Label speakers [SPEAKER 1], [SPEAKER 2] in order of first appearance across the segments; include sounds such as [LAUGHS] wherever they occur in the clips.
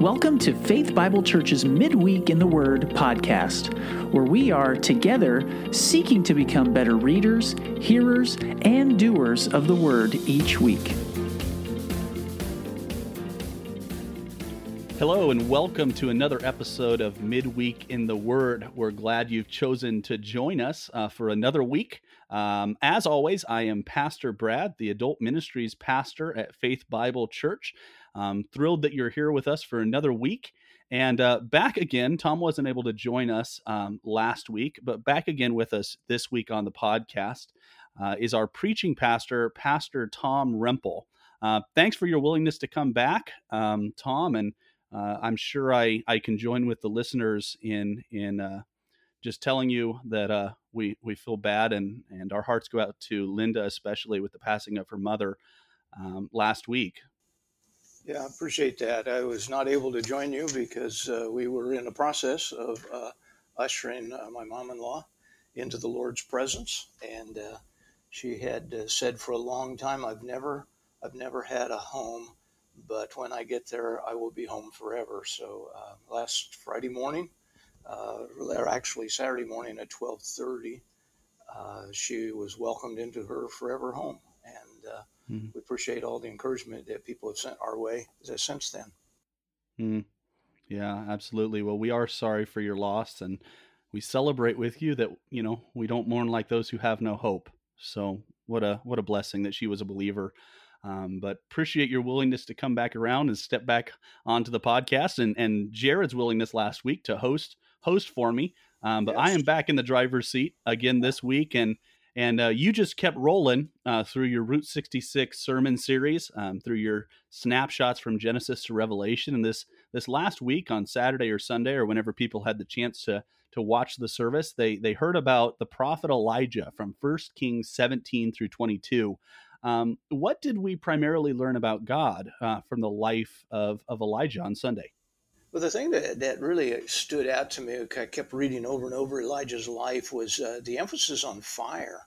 [SPEAKER 1] Welcome to Faith Bible Church's Midweek in the Word podcast, where we are together seeking to become better readers, hearers, and doers of the Word each week.
[SPEAKER 2] Hello, and welcome to another episode of Midweek in the Word. We're glad you've chosen to join us uh, for another week. Um, as always, I am Pastor Brad, the adult ministries pastor at Faith Bible Church. Um, thrilled that you're here with us for another week. And uh, back again, Tom wasn't able to join us um, last week, but back again with us this week on the podcast uh, is our preaching pastor, Pastor Tom Rempel. Uh, thanks for your willingness to come back, um, Tom, and uh, I'm sure I, I can join with the listeners in in uh, just telling you that uh, we we feel bad and and our hearts go out to Linda, especially with the passing of her mother um, last week.
[SPEAKER 3] Yeah, I appreciate that. I was not able to join you because uh, we were in the process of uh, ushering uh, my mom in law into the Lord's presence. And uh, she had uh, said for a long time, I've never, I've never had a home, but when I get there, I will be home forever. So uh, last Friday morning, or actually Saturday morning at 1230, she was welcomed into her forever home. And Mm-hmm. We appreciate all the encouragement that people have sent our way since then.
[SPEAKER 2] Mm. Yeah, absolutely. Well, we are sorry for your loss, and we celebrate with you that you know we don't mourn like those who have no hope. So what a what a blessing that she was a believer. Um, but appreciate your willingness to come back around and step back onto the podcast, and and Jared's willingness last week to host host for me. Um, but yes. I am back in the driver's seat again this week, and and uh, you just kept rolling uh, through your Route 66 sermon series, um, through your snapshots from Genesis to Revelation. And this this last week on Saturday or Sunday, or whenever people had the chance to to watch the service, they they heard about the prophet Elijah from 1 Kings 17 through 22. Um, what did we primarily learn about God uh, from the life of, of Elijah on Sunday?
[SPEAKER 3] Well, the thing that, that really stood out to me, I kept reading over and over Elijah's life, was uh, the emphasis on fire.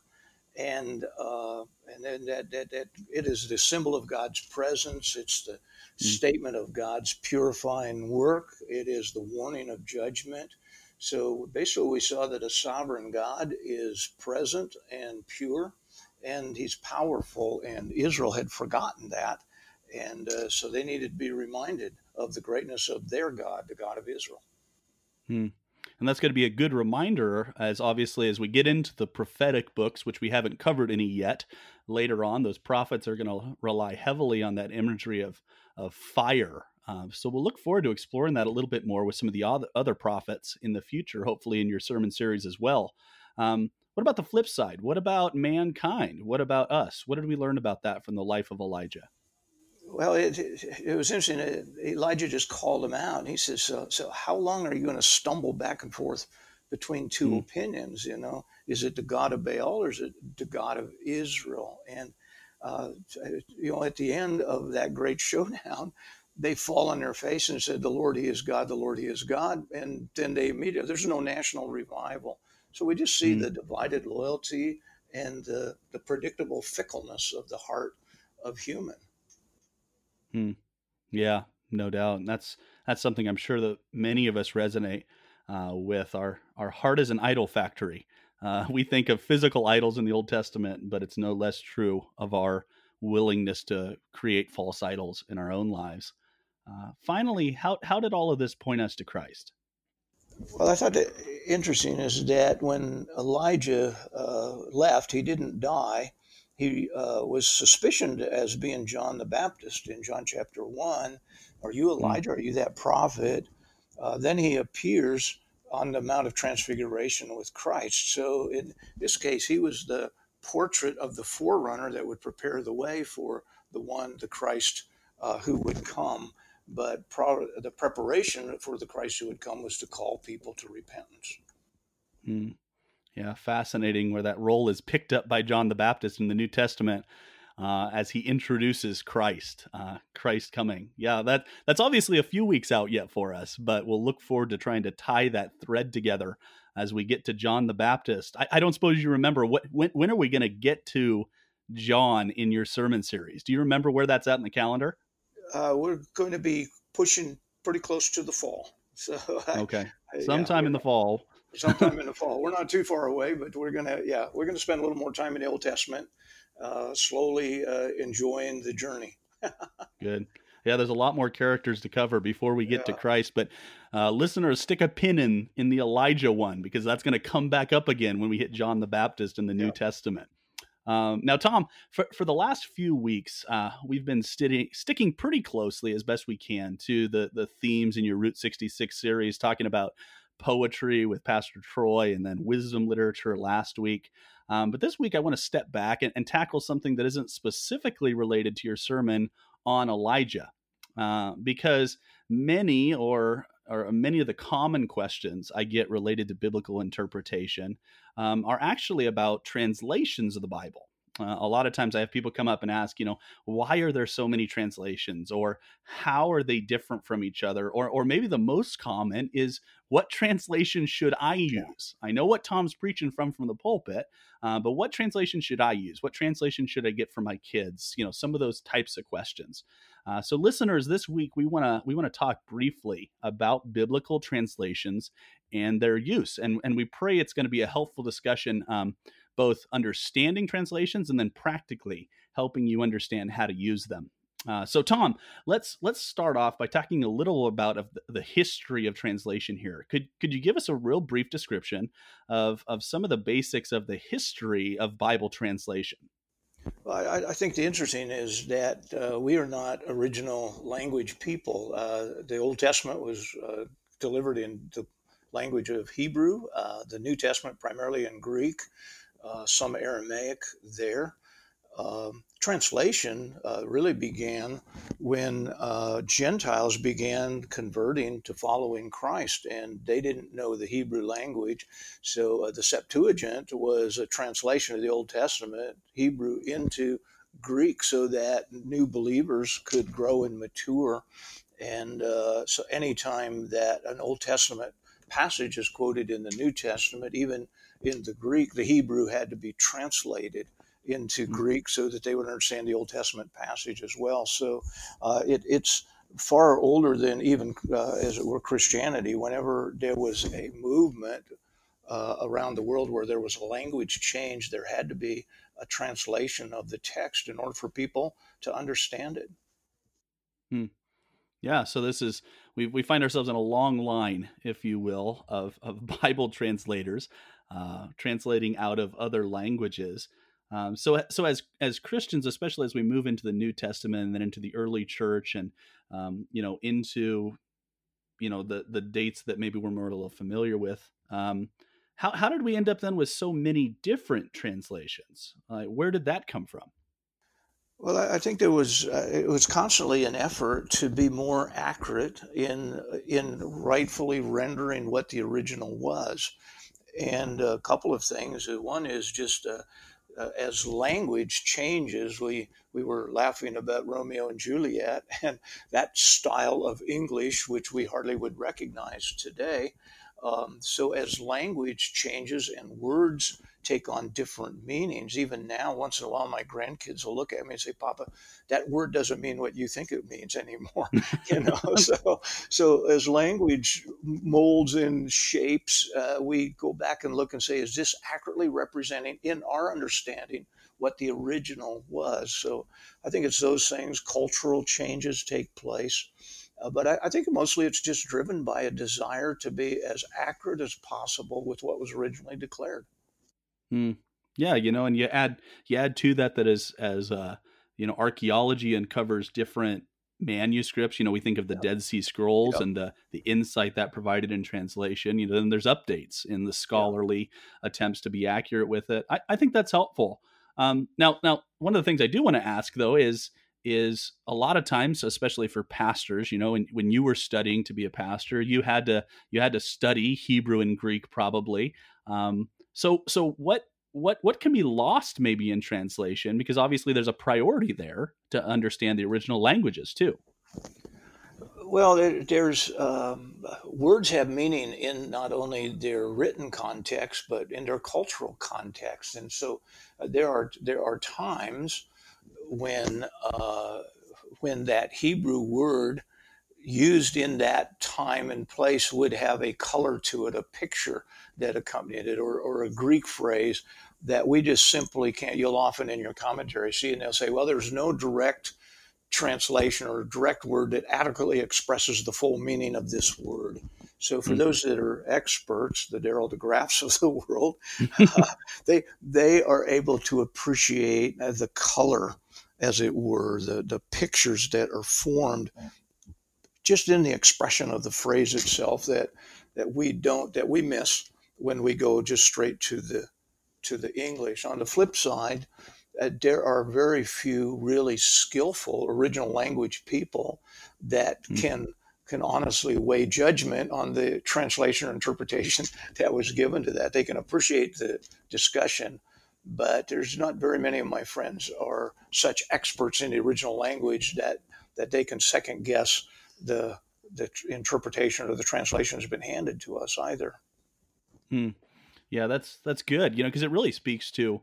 [SPEAKER 3] And uh, and then that, that, that it is the symbol of God's presence. It's the mm. statement of God's purifying work. It is the warning of judgment. So basically, we saw that a sovereign God is present and pure, and He's powerful. And Israel had forgotten that, and uh, so they needed to be reminded of the greatness of their God, the God of Israel.
[SPEAKER 2] Hmm. And that's going to be a good reminder, as obviously as we get into the prophetic books, which we haven't covered any yet. Later on, those prophets are going to rely heavily on that imagery of of fire. Um, so we'll look forward to exploring that a little bit more with some of the other prophets in the future, hopefully in your sermon series as well. Um, what about the flip side? What about mankind? What about us? What did we learn about that from the life of Elijah?
[SPEAKER 3] Well, it, it, was interesting. Elijah just called him out. He says, so, so how long are you going to stumble back and forth between two mm. opinions? You know, is it the God of Baal or is it the God of Israel? And, uh, you know, at the end of that great [LAUGHS] showdown, they fall on their face and said, the Lord, he is God, the Lord, he is God. And then they immediately, there's no national revival. So we just see mm. the divided loyalty and the, the predictable fickleness of the heart of human.
[SPEAKER 2] Hmm. Yeah, no doubt. And that's that's something I'm sure that many of us resonate uh, with. Our our heart is an idol factory. Uh, we think of physical idols in the Old Testament, but it's no less true of our willingness to create false idols in our own lives. Uh, finally, how how did all of this point us to Christ?
[SPEAKER 3] Well, I thought that interesting is that when Elijah uh, left, he didn't die he uh, was suspicioned as being John the Baptist in John chapter 1. Are you hmm. Elijah? Are you that prophet? Uh, then he appears on the Mount of Transfiguration with Christ. So in this case, he was the portrait of the forerunner that would prepare the way for the one, the Christ uh, who would come. But pro- the preparation for the Christ who would come was to call people to repentance.
[SPEAKER 2] Hmm. Yeah, fascinating where that role is picked up by John the Baptist in the New Testament uh, as he introduces Christ, uh, Christ coming. Yeah, that that's obviously a few weeks out yet for us, but we'll look forward to trying to tie that thread together as we get to John the Baptist. I, I don't suppose you remember what when when are we going to get to John in your sermon series? Do you remember where that's at in the calendar?
[SPEAKER 3] Uh, we're going to be pushing pretty close to the fall. [LAUGHS] So
[SPEAKER 2] okay, sometime yeah, in the fall.
[SPEAKER 3] Sometime in the fall. We're not too far away, but we're gonna yeah we're gonna spend a little more time in the Old Testament, uh, slowly uh, enjoying the journey. [LAUGHS]
[SPEAKER 2] Good. Yeah, there's a lot more characters to cover before we get yeah. to Christ, but uh, listeners, stick a pin in in the Elijah one because that's going to come back up again when we hit John the Baptist in the New yeah. Testament. Um, now, Tom, for, for the last few weeks, uh, we've been sti- sticking pretty closely as best we can to the, the themes in your Route 66 series, talking about poetry with Pastor Troy and then wisdom literature last week. Um, but this week, I want to step back and, and, tackle something that isn't specifically related to your sermon on Elijah, uh, because many or or many of the common questions I get related to biblical interpretation um, are actually about translations of the Bible. Uh, a lot of times I have people come up and ask, you know, why are there so many translations or how are they different from each other? Or, or maybe the most common is what translation should I use? I know what Tom's preaching from from the pulpit, uh, but what translation should I use? What translation should I get for my kids? You know, some of those types of questions. Uh, so, listeners, this week we want to we want to talk briefly about biblical translations and their use, and and we pray it's going to be a helpful discussion, um, both understanding translations and then practically helping you understand how to use them. Uh, so, Tom, let's let's start off by talking a little about of the, history of translation here. Could could you give us a real brief description of of some of the basics of the history of Bible translation?
[SPEAKER 3] Well, I, I think the interesting is that uh, we are not original language people. Uh, the Old Testament was uh, delivered in the language of Hebrew, uh, the New Testament primarily in Greek, uh, some Aramaic there. Um, translation uh, really began when uh, Gentiles began converting to following Christ, and they didn't know the Hebrew language. So uh, the Septuagint was a translation of the Old Testament Hebrew into Greek, so that new believers could grow and mature. And uh, so, anytime that an Old Testament passage is quoted in the New Testament, even in the Greek, the Hebrew had to be translated into mm-hmm. Greek so that they would understand the Old Testament passage as well. So uh, it, it's far older than even, uh, as it were, Christianity. Whenever there was a movement uh, around the world where there was a language change, there had to be a translation of the text in order for people to understand it.
[SPEAKER 2] Hmm. Yeah, so this is we we find ourselves in a long line, if you will, of of [LAUGHS] Bible translators uh, translating out of other languages. Um, so, so as as Christians, especially as we move into the New Testament and then into the early church, and um, you know into you know the the dates that maybe we're more a little familiar with, um, how how did we end up then with so many different translations? Uh, where did that come from?
[SPEAKER 3] Well, I think there was uh, it was constantly an effort to be more accurate in in rightfully rendering what the original was, and a couple of things. One is just uh, uh, as language changes, we we were laughing about Romeo and Juliet [LAUGHS] and that style of English, which we hardly would recognize today. Um, so as language changes and words take on different meanings. Even now, once in a while, my grandkids will look at me and say, "Papa, that word doesn't mean what you think it means anymore." [LAUGHS] [LAUGHS] you know, so so as language molds and shapes, uh, we go back and look and say, "Is this accurately representing in our understanding?" what the original was. So I think it's those things. Cultural changes take place. Uh, but I, I, think mostly it's just driven by a desire to be as accurate as possible with what was originally declared.
[SPEAKER 2] Mm. Yeah, you know, and you add you add to that that as as uh, you know archaeology uncovers different manuscripts. You know, we think of the yep. Dead Sea Scrolls yep. and the the insight that provided in translation. You know, then there's updates in the scholarly yep. attempts to be accurate with it. I, I think that's helpful. Um, now, now one of the things I do want to ask though is is a lot of times especially for pastors you know when, when you were studying to be a pastor you had to you had to study hebrew and greek probably um, so so what what what can be lost maybe in translation because obviously there's a priority there to understand the original languages too.
[SPEAKER 3] Well, there's um, words have meaning in not only their written context but in their cultural context, and so uh, there are there are times when uh, when that Hebrew word used in that time and place would have a color to it, a picture that accompanied it, or, or a Greek phrase that we just simply can't. You'll often in your commentary see, and they'll say, well, there's no direct translation or direct word that adequately expresses the full meaning of this word. So for mm-hmm. those that are experts, the Darrell DeGraffs of the [LAUGHS] world, uh, [LAUGHS] [LAUGHS] they they are able to appreciate the color, as it were, the the pictures that are formed just in the expression of the phrase itself that that we don't that we miss when we go just straight to the to the English. On the flip side, uh, there are very few really skillful original language people that mm-hmm. can can honestly weigh judgment on the translation or interpretation [LAUGHS] that was given to that. They can appreciate the discussion, but there's not very many of my friends are such experts in the original language that that they can second guess the the interpretation or the translation has been handed to us either.
[SPEAKER 2] Hmm. Yeah, that's that's good. You know, because it really speaks to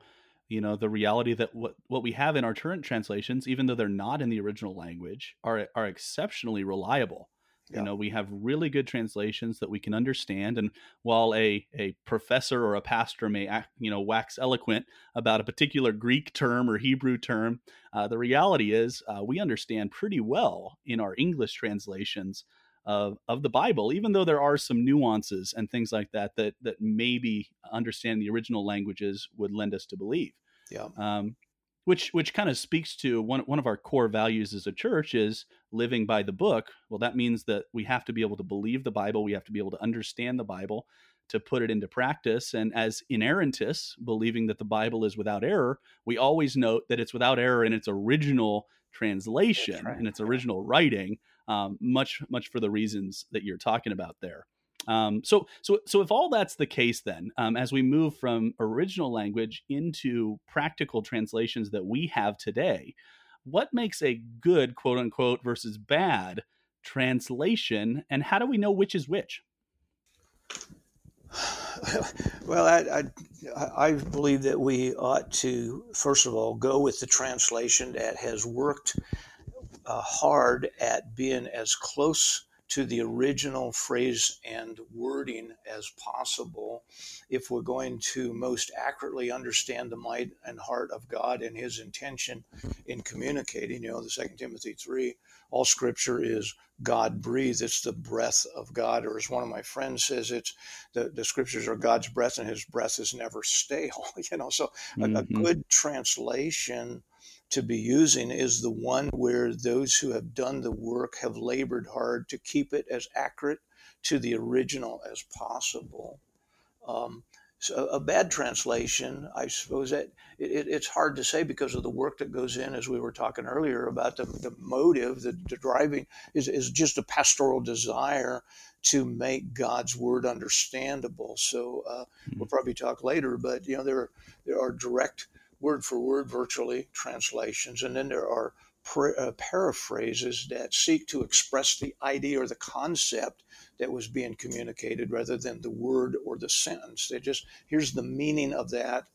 [SPEAKER 2] you know the reality that what what we have in our current translations, even though they're not in the original language, are are exceptionally reliable. Yeah. You know, we have really good translations that we can understand. And while a, a professor or a pastor may, act, you know, wax eloquent about a particular Greek term or Hebrew term, uh, the reality is uh, we understand pretty well in our English translations of, of the Bible, even though there are some nuances and things like that that that maybe understanding the original languages would lend us to believe.
[SPEAKER 3] Yeah.
[SPEAKER 2] Um, which which kind of speaks to one one of our core values as a church is living by the book. Well, that means that we have to be able to believe the Bible, we have to be able to understand the Bible to put it into practice. And as inerrantists, believing that the Bible is without error, we always note that it's without error in its original translation right. and its original writing, um, much much for the reasons that you're talking about there. Um, so, so, so if all that's the case, then um, as we move from original language into practical translations that we have today, what makes a good quote unquote versus bad translation, and how do we know which is which? [SIGHS]
[SPEAKER 3] Well, I, I, I, believe that we ought to, first of all, go with the translation that has worked uh, hard at being as close to the original phrase and wording as possible if we're going to most accurately understand the might and heart of God and his intention in communicating. You know, the Second Timothy 3, all scripture is God breathed. It's the breath of God. Or as one of my friends says, it's the, the scriptures are God's breath and his breath is never stale. [LAUGHS] You know, so mm-hmm. a, a good translation to be using is the one where those who have done the work have labored hard to keep it as accurate to the original as possible. Um, so a bad translation, I suppose that it, it's hard to say because of the work that goes in, as we were talking earlier about the, the motive, the, the driving is, is just a pastoral desire to make God's word understandable. So uh, mm-hmm. we'll probably talk later, but you know there there are direct word for word virtually translations, and then there are uh, paraphrases that seek to express the idea or the concept that was being communicated rather than the word or the sentence. They just here's the meaning of that.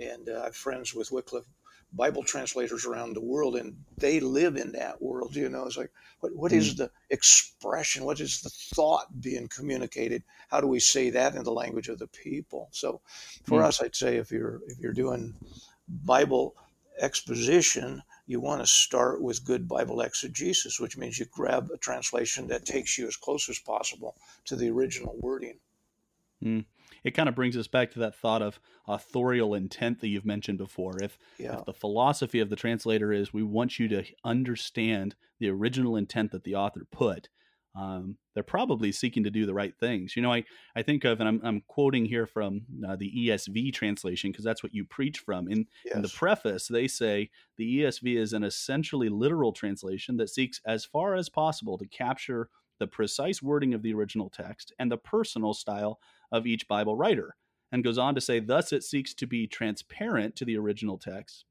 [SPEAKER 3] And uh, I have friends with Wycliffe Bible translators around the world, and they live in that world. You know, it's like, what, what mm. is the expression? What is the thought being communicated? How do we say that in the language of the people? So, for mm. us, I'd say if you're if you're doing Bible exposition, you want to start with good Bible exegesis, which means you grab a translation that takes you as close as possible to the original wording.
[SPEAKER 2] Mm. It kind of brings us back to that thought of authorial intent that you've mentioned before. If, yeah. if the philosophy of the translator is we want you to understand the original intent that the author put, um, they're probably seeking to do the right things. You know, I, I think of, and I'm, I'm quoting here from uh, the ESV translation because that's what you preach from. In, yes. in the preface, they say the ESV is an essentially literal translation that seeks as far as possible to capture the precise wording of the original text and the personal style of each Bible writer. And goes on to say, thus it seeks to be transparent to the original text,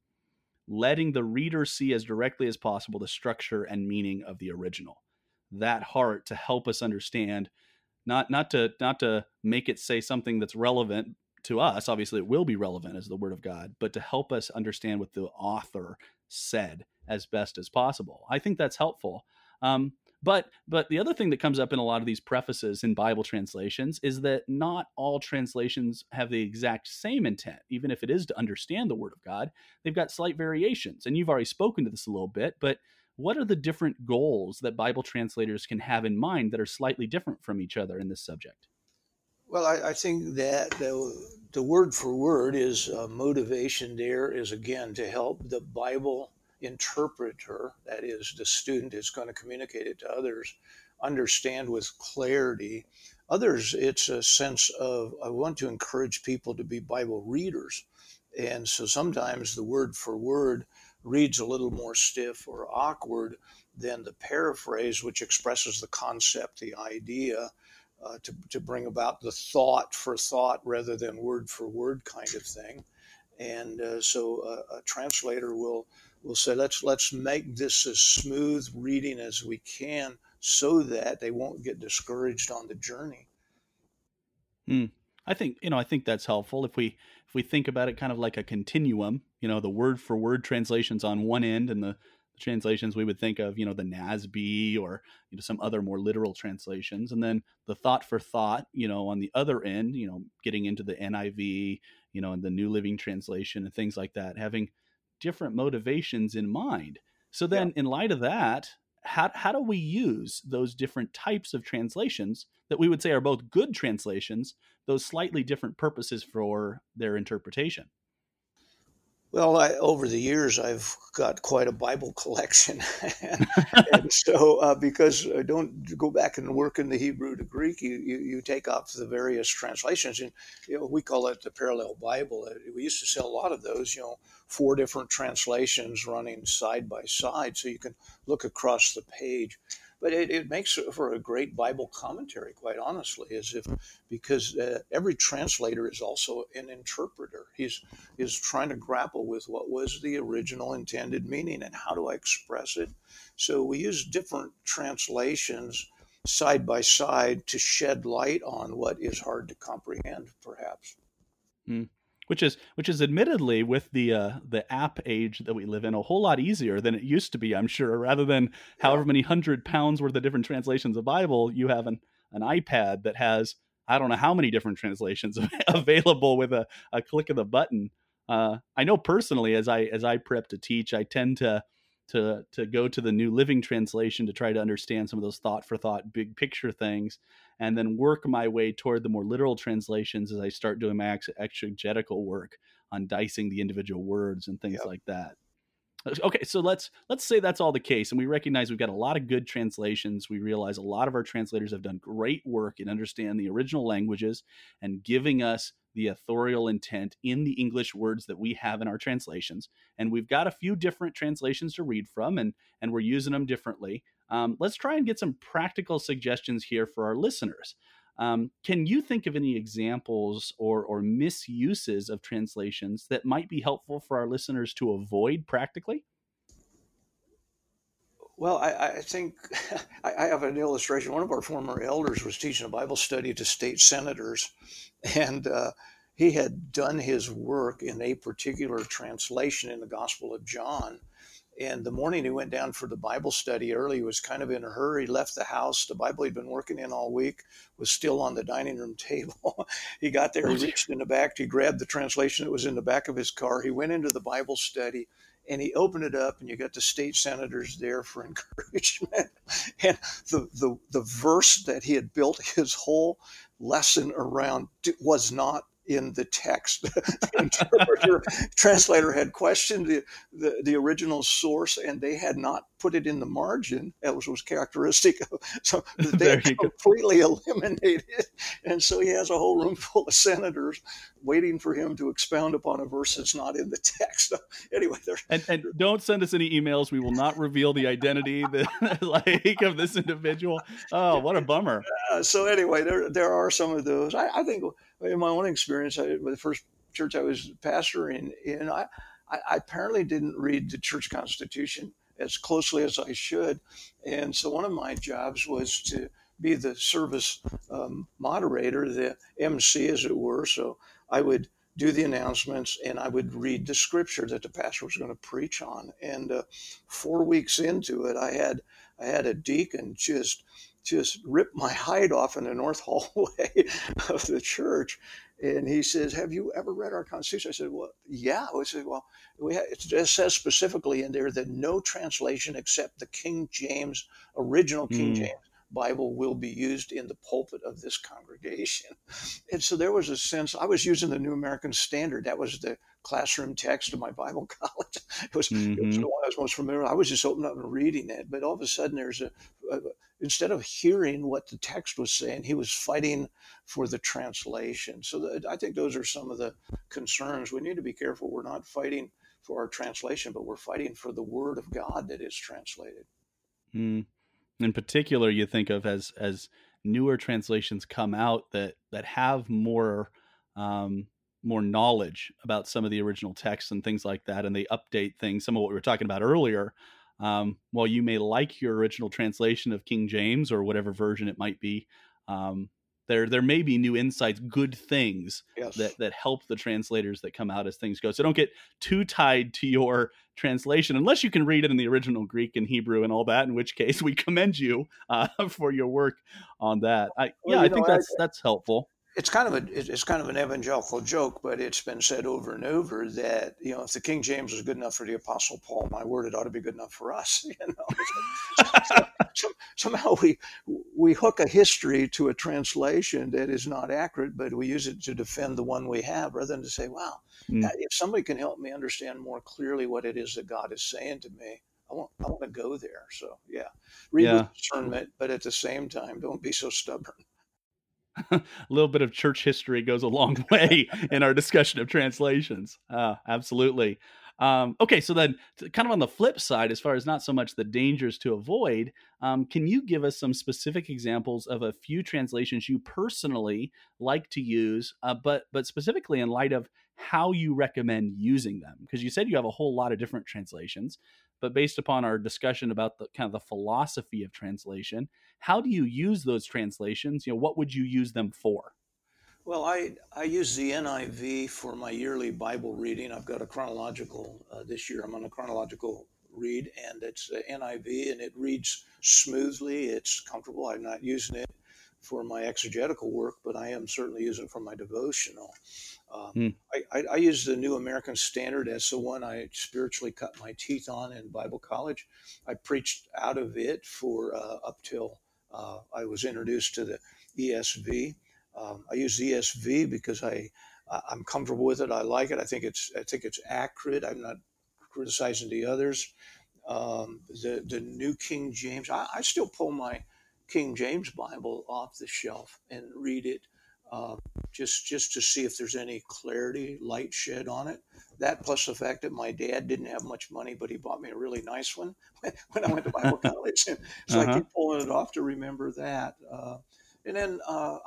[SPEAKER 2] letting the reader see as directly as possible the structure and meaning of the original that heart to help us understand not not to not to make it say something that's relevant to us obviously it will be relevant as the word of god but to help us understand what the author said as best as possible i think that's helpful um, But but the other thing that comes up in a lot of these prefaces in Bible translations is that not all translations have the exact same intent. Even if it is to understand the Word of God, they've got slight variations. And you've already spoken to this a little bit, but what are the different goals that Bible translators can have in mind that are slightly different from each other in this subject?
[SPEAKER 3] Well, I, I think that the, the word for word is uh, motivation there is again to help the Bible interpreter, that is, the student is going to communicate it to others, understand with clarity. Others, it's a sense of, I want to encourage people to be Bible readers. And so sometimes the word for word reads a little more stiff or awkward than the paraphrase, which expresses the concept, the idea, uh, to, to bring about the thought for thought rather than word for word kind of thing. And uh, so uh, a translator will we'll say let's let's make this as smooth reading as we can so that they won't get discouraged on the journey.
[SPEAKER 2] Hmm. I think you know I think that's helpful if we we think about it kind of like a continuum. You know, the word for word translations on one end and the, the translations we would think of, you know, the NASB or you know some other more literal translations, and then the thought for thought, you know, on the other end, you know, getting into the NIV, you know, and the New Living Translation and things like that, having different motivations in mind. So then, yeah. in light of that, how, how do we use those different types of translations that we would say are both good translations, those slightly different purposes for their interpretation?
[SPEAKER 3] Well, I, over the years, I've got quite a Bible collection, [LAUGHS] and, and [LAUGHS] so uh, because I don't go back and work in the Hebrew to Greek, you, you, you take off the various translations, and you know, we call it the parallel Bible. We used to sell a lot of those, you know, four different translations running side by side, so you can look across the page but it, it makes for a great Bible commentary, quite honestly, as if because uh, every translator is also an interpreter. He's is trying to grapple with what was the original intended meaning and how do I express it. So we use different translations side by side to shed light on what is hard to comprehend, perhaps.
[SPEAKER 2] Mm which is which is admittedly with the uh, the app age that we live in a whole lot easier than it used to be. I'm sure, rather than however many hundred pounds worth of different translations of Bible, you have an an iPad that has I don't know how many different translations [LAUGHS] available with a, a click of the button. Uh, I know personally, as I as I prep to teach, I tend to to to go to the New Living Translation to try to understand some of those thought for thought, big picture things, and then work my way toward the more literal translations as I start doing my exegetical work on dicing the individual words and things yep. like that. Uh, okay, so let's let's say that's all the case, and we recognize we've got a lot of good translations. We realize a lot of our translators have done great work in understanding the original languages and giving us the authorial intent in the English words that we have in our translations. And we've got a few different translations to read from, and and we're using them differently. Um, let's try and get some practical suggestions here for our listeners. Um, can you think of any examples or, or misuses of translations that might be helpful for our listeners to avoid practically?
[SPEAKER 3] Well, I, I think [LAUGHS] I have an illustration. One of our former elders was teaching a Bible study to state senators, and uh, he had done his work in a particular translation in the Gospel of John. And the morning he went down for the Bible study early, he was kind of in a hurry, left the house. The Bible he'd been working in all week was still on the dining room [LAUGHS] table. he got there, he reached in the back, he grabbed the translation that was in the back of his car. He went into the Bible study and he opened it up and you got the state senators there for [LAUGHS] encouragement. and the, the, the verse that he had built his whole lesson around was not in the text. the [LAUGHS] interpreter, translator had questioned the, the, the, original source and they had not put it in the margin, as was characteristic of. So [LAUGHS] they completely go. eliminated. And so he has a whole room full of senators waiting for him to expound upon a verse that's not in the text. [LAUGHS] anyway,
[SPEAKER 2] and, and don't send us any emails. We will not reveal the identity the, like of this individual. Oh, what a bummer.
[SPEAKER 3] Uh, so anyway, there there are some of those. I, I think in my own experience, I, with the first church I was pastoring in, I, I apparently didn't read the church constitution as closely as I should. And so one of my jobs was to be the service um, moderator, the MC, as it were. So I would do the announcements, and I would read the scripture that the pastor was going to preach on. And uh, four weeks into it, I had I had a deacon just just rip my hide off in the north [LAUGHS] hallway of the church. And he says, "Have you ever read our Constitution?" I said, "Well, yeah." I said, "Well, we have, it says specifically in there that no translation except the King James original King mm. James Bible will be used in the pulpit of this congregation. [LAUGHS] And so there was a sense, I was using the New American Standard. That was the classroom text of my Bible [LAUGHS] college. It was, mm-hmm. it was mm-hmm. the one I was most familiar with. I was just opening up and reading it. But all of a sudden, there's a, a, instead of hearing what the text was saying, he was fighting for the translation. So the, I think those are some of the concerns. We need to be careful. We're not fighting for our translation, but we're fighting for the word of God that is translated.
[SPEAKER 2] Mm in particular you think of as as newer translations come out that that have more um, more knowledge about some of the original texts and things like that, and they update things. Some of what we were talking about earlier. Um, while you may like your original translation of King James or whatever version it might be, um, there there may be new insights, good things yes. that that help the translators that come out as things go. So don't get too tied to your translation unless you can read it in the original Greek and Hebrew and all that. In which case, we commend you uh, [LAUGHS] for your work on that. I, well, yeah, I know, think that's I, that's helpful
[SPEAKER 3] it's kind of a it's kind of an evangelical joke, but it's been said over and over that you know if the King James was good enough for the Apostle Paul, my word, it ought to be good enough for us. [LAUGHS] You know, [LAUGHS] so, so, somehow we we hook a history to a translation that is not accurate, but we use it to defend the one we have, rather than to say, "Wow, mm. if somebody can help me understand more clearly what it is that God is saying to me." I want, I want to go there. So, yeah, read yeah. with discernment, but at the same time, don't be so stubborn.
[SPEAKER 2] A [LAUGHS] little bit of church history goes a long [LAUGHS] way in our discussion of translations. Uh, absolutely. Um, okay, so then, kind of on the flip side, as far as not so much the dangers to avoid, um, can you give us some specific examples of a few translations you personally like to use, uh, but but specifically in light of how you recommend using them? Because you said you have a whole lot of different translations but based upon our discussion about the kind of the philosophy of translation, how do you use those translations? You know, what would you use them for?
[SPEAKER 3] Well, I, I use the NIV for my yearly Bible reading. I've got a chronological, uh, this year I'm on a chronological read, and it's NIV, and it reads smoothly. It's comfortable. I'm not using it for my exegetical work, but I am certainly using it for my devotional. Um, hmm. I, I, I, use the New American Standard as the one I spiritually cut my teeth on in Bible college. I preached out of it for uh, up till uh, I was introduced to the ESV. Um, I use the ESV because I I'm comfortable with it. I like it. I think it's I think it's accurate. I'm not criticizing the others. Um, the the New King James. I, I still pull my King James Bible off the shelf and read it uh, just just to see if there's any clarity, light shed on it. That plus the fact that my dad didn't have much money, but he bought me a really nice one [LAUGHS] when I went to Bible [LAUGHS] college, [LAUGHS] so uh-huh. I keep pulling it off to remember that. Uh, and then uh,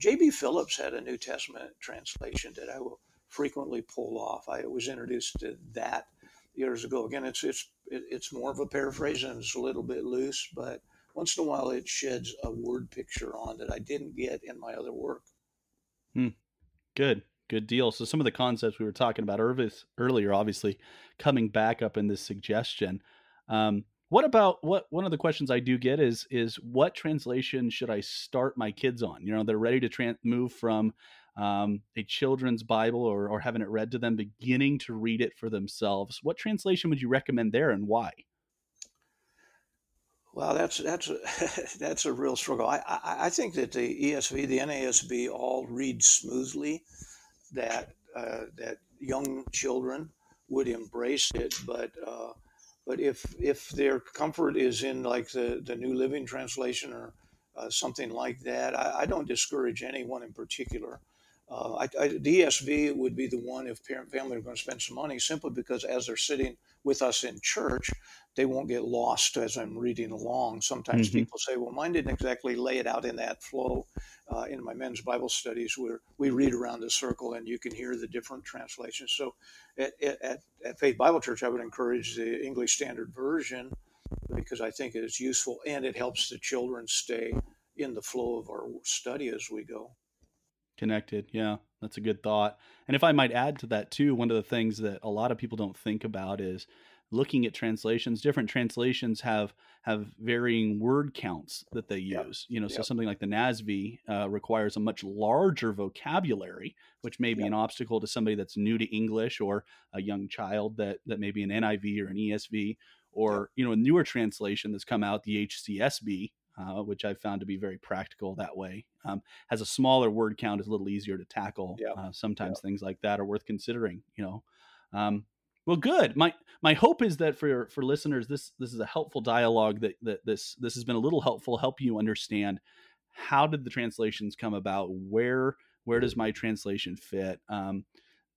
[SPEAKER 3] J.B. Phillips had a New Testament translation that I will frequently pull off. I was introduced to that years ago. Again, it's it's it's more of a paraphrase and it's a little bit loose, but once in a while it sheds a word picture on that I didn't get in my other work.
[SPEAKER 2] Hmm. Good, good deal. So some of the concepts we were talking about earlier, obviously, coming back up in this suggestion. Um, what about what one of the questions I do get is is what translation should I start my kids on? You know, they're ready to tra- move from um, a children's Bible or, or having it read to them, beginning to read it for themselves. What translation would you recommend there, and why?
[SPEAKER 3] Well, that's that's a, [LAUGHS] that's a real struggle. I, I, I think that the ESV, the NASB, all read smoothly. That uh, that young children would embrace it, but uh, but if if their comfort is in like the the New Living Translation or uh, something like that, I, I, don't discourage anyone in particular. Uh, I, I, the ESV would be the one if parent family are going to spend some money, simply because as they're sitting with us in church, they won't get lost as I'm reading along. Sometimes mm-hmm. people say, "Well, mine didn't exactly lay it out in that flow." Uh, in my men's Bible studies, where we read around the circle and you can hear the different translations. So, at, at, at Faith Bible Church, I would encourage the English Standard Version because I think it is useful and it helps the children stay in the flow of our study as we go.
[SPEAKER 2] Connected. Yeah, that's a good thought. And if I might add to that too, one of the things that a lot of people don't think about is looking at translations different translations have have varying word counts that they use yep. you know so something like the nasb uh, requires a much larger vocabulary which may be yep. an obstacle to somebody that's new to english or a young child that that may be an niv or an esv or yep. you know a newer translation that's come out the hcsb uh, which I've found to be very practical that way. Um, has a smaller word count, is a little easier to tackle. Uh, sometimes things like that are worth considering. You know, um, well, good. My my hope is that for for listeners, this this is a helpful dialogue. That that this this has been a little helpful, help you understand how did the translations come about. Where where does my translation fit? Um,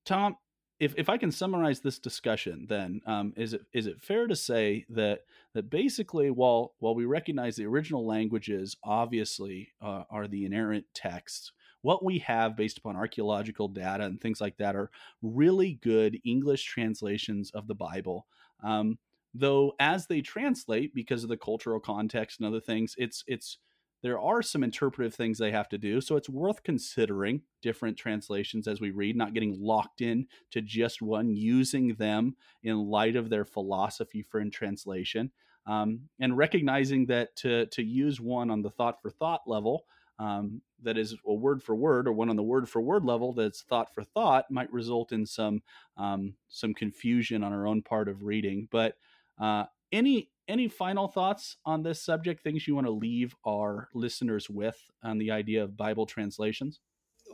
[SPEAKER 2] Tom, if if I can summarize this discussion, then um, is it is it fair to say that that basically, while while we recognize the original languages obviously uh, are the inerrant texts what we have based upon archaeological data and things like that are really good English translations of the Bible. Um, though as they translate, because of the cultural context and other things, it's it's there are some interpretive things they have to do. So it's worth considering different translations as we read, not getting locked in to just one, using them in light of their philosophy for in translation. Um, and recognizing that to to use one on the thought for thought level um, that is a word for word or one on the word for word level that's thought for thought might result in some um, some confusion on our own part of reading. But uh, any any final thoughts on this subject? Things you want to leave our listeners with on the idea of Bible translations?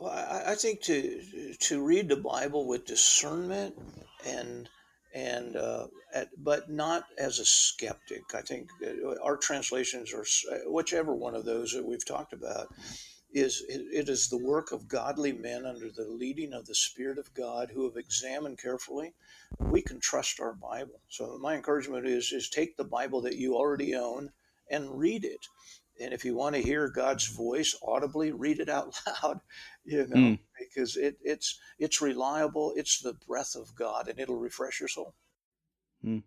[SPEAKER 3] Well, I, I think to to read the Bible with discernment and and uh, at, but not as a skeptic. I think our translations are whichever one of those that we've talked about is it, it is the work of godly men under the leading of the Spirit of God who have examined carefully. We can trust our Bible. So my encouragement is is take the Bible that you already own and read it. And if you want to hear God's voice audibly, read it out [LAUGHS] loud, you know, mm. because it, it's it's reliable. It's the breath of God, and it'll refresh your soul.
[SPEAKER 2] Mm.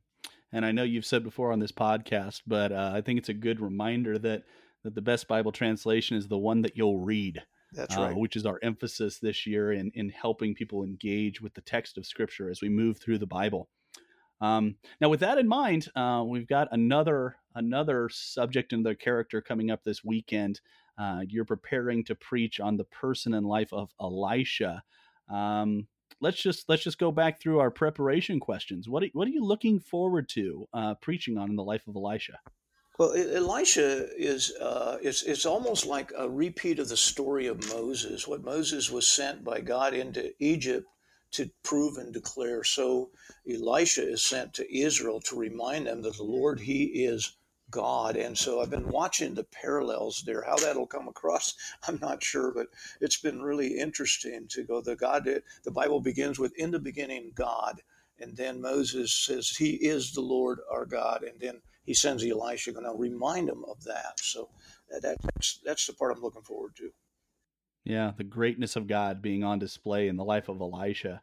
[SPEAKER 2] And I know you've said before on this podcast, but uh, I think it's a good reminder that that the best Bible translation is the one that you'll read.
[SPEAKER 3] That's uh, right.
[SPEAKER 2] Uh, which is our emphasis this year in in helping people engage with the text of Scripture as we move through the Bible. Um, now, with that in mind, uh, we've got another another subject and their character coming up this weekend. Uh, you're preparing to preach on the person and life of Elisha. Um, let's just let's just go back through our preparation questions. What are, what are you looking forward to uh, preaching on in the life of Elisha?
[SPEAKER 3] Well, Elisha is uh, it's it's almost like a repeat of the story of Moses. What Moses was sent by God into Egypt to prove and declare. So Elisha is sent to Israel to remind them that the Lord He is God. And so I've been watching the parallels there. How that'll come across, [LAUGHS] I'm not sure, but it's been really interesting to go. The God, the Bible begins with, in the beginning, God. And then Moses says, He is the Lord our God. And then he sends Elisha going to remind him of that. So uh, that's, that's the part I'm looking forward to.
[SPEAKER 2] Yeah, the greatness of God being on display in the life of Elisha.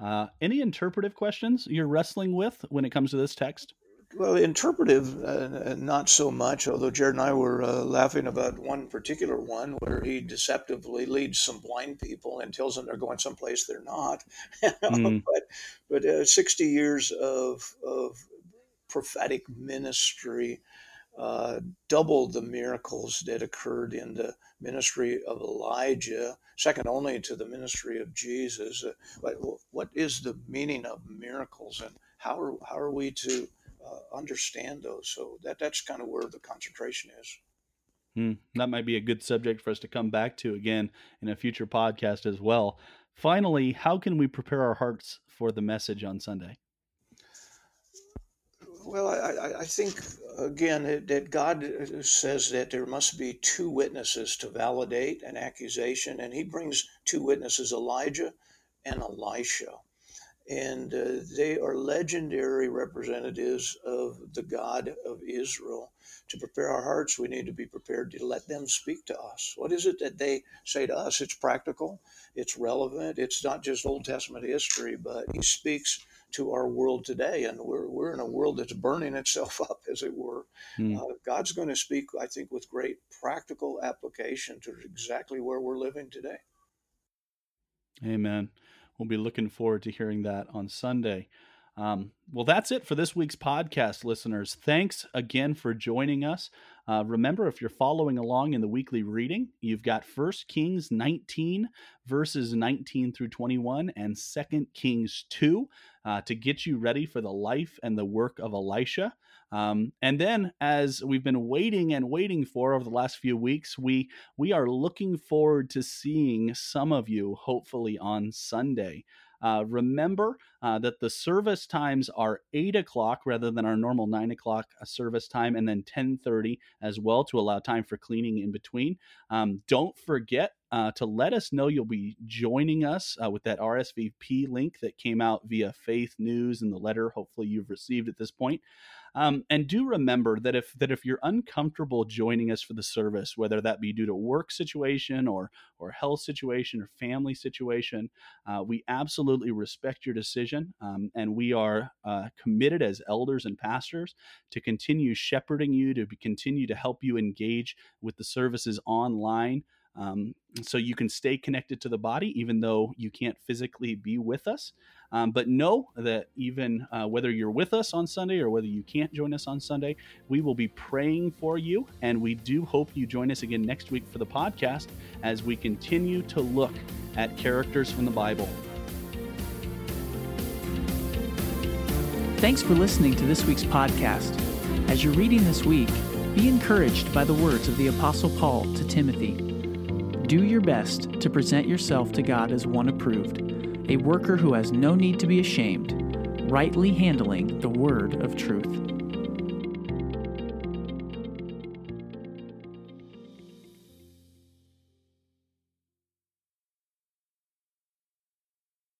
[SPEAKER 2] Uh, any interpretive questions you're wrestling with when it comes to this text?
[SPEAKER 3] Well, interpretive, uh, not so much, although Jared and I were uh, laughing about one particular one where he deceptively leads some blind people and tells them they're going someplace they're not. mm. [LAUGHS] But, but uh, 60 years of, of prophetic ministry uh, doubled the miracles that occurred in the ministry of Elijah, second only to the ministry of Jesus. Uh, what, what is the meaning of miracles and how are, how are we to uh, understand those. So that that's kind of where the concentration is.
[SPEAKER 2] Hmm. That might be a good subject for us to come back to again in a future podcast as well. Finally, how can we prepare our hearts for the message on Sunday?
[SPEAKER 3] Well, I, I think again that God says that there must be two witnesses to validate an accusation, and He brings two witnesses, Elijah and Elisha and uh, they are legendary representatives of the God of Israel. To prepare our hearts, we need to be prepared to let them speak to us. What is it that they say to us? It's practical, it's relevant, it's not just Old Testament history, but He speaks to our world today. And we're, we're in a world that's burning itself [LAUGHS] up, as it were. Mm. Uh, God's going to speak, I think, with great practical application to exactly where we're living today.
[SPEAKER 2] Amen. We'll be looking forward to hearing that on Sunday. Um, well, that's it for this week's podcast, listeners. Thanks again for joining us. Uh, remember, if you're following along in the weekly reading, you've got First Kings 19, verses 19 through 21, and Second Kings 2 uh, to get you ready for the life and the work of Elisha. Um, and then, as we've been waiting and waiting for over the last few weeks, we we are looking forward to seeing some of you, hopefully on Sunday. Uh, remember uh, that the service times are eight o'clock rather than our normal nine o'clock uh, service time, and then ten thirty as well to allow time for cleaning in between. Um, don't forget uh, to let us know you'll be joining us uh, with that RSVP link that came out via Faith News and the letter. Hopefully, you've received at this point. Um, and do remember that if that if you're uncomfortable joining us for the service, whether that be due to work situation or or health situation or family situation, uh, we absolutely respect your decision, um, and we are uh, committed as elders and pastors to continue shepherding you, to continue to help you engage with the services online. Um, so you can stay connected to the body even though you can't physically be with us. Um, but know that even uh, whether you're with us on Sunday or whether you can't join us on Sunday, we will be praying for you. And we do hope you join us again next week for the podcast as we continue to look at characters from the Bible.
[SPEAKER 1] Thanks for listening to this week's podcast. As you're reading this week, be encouraged by the words of the Apostle Paul to Timothy. Do your best to present yourself to God as one approved a worker who has no need to be ashamed, rightly handling the word of truth.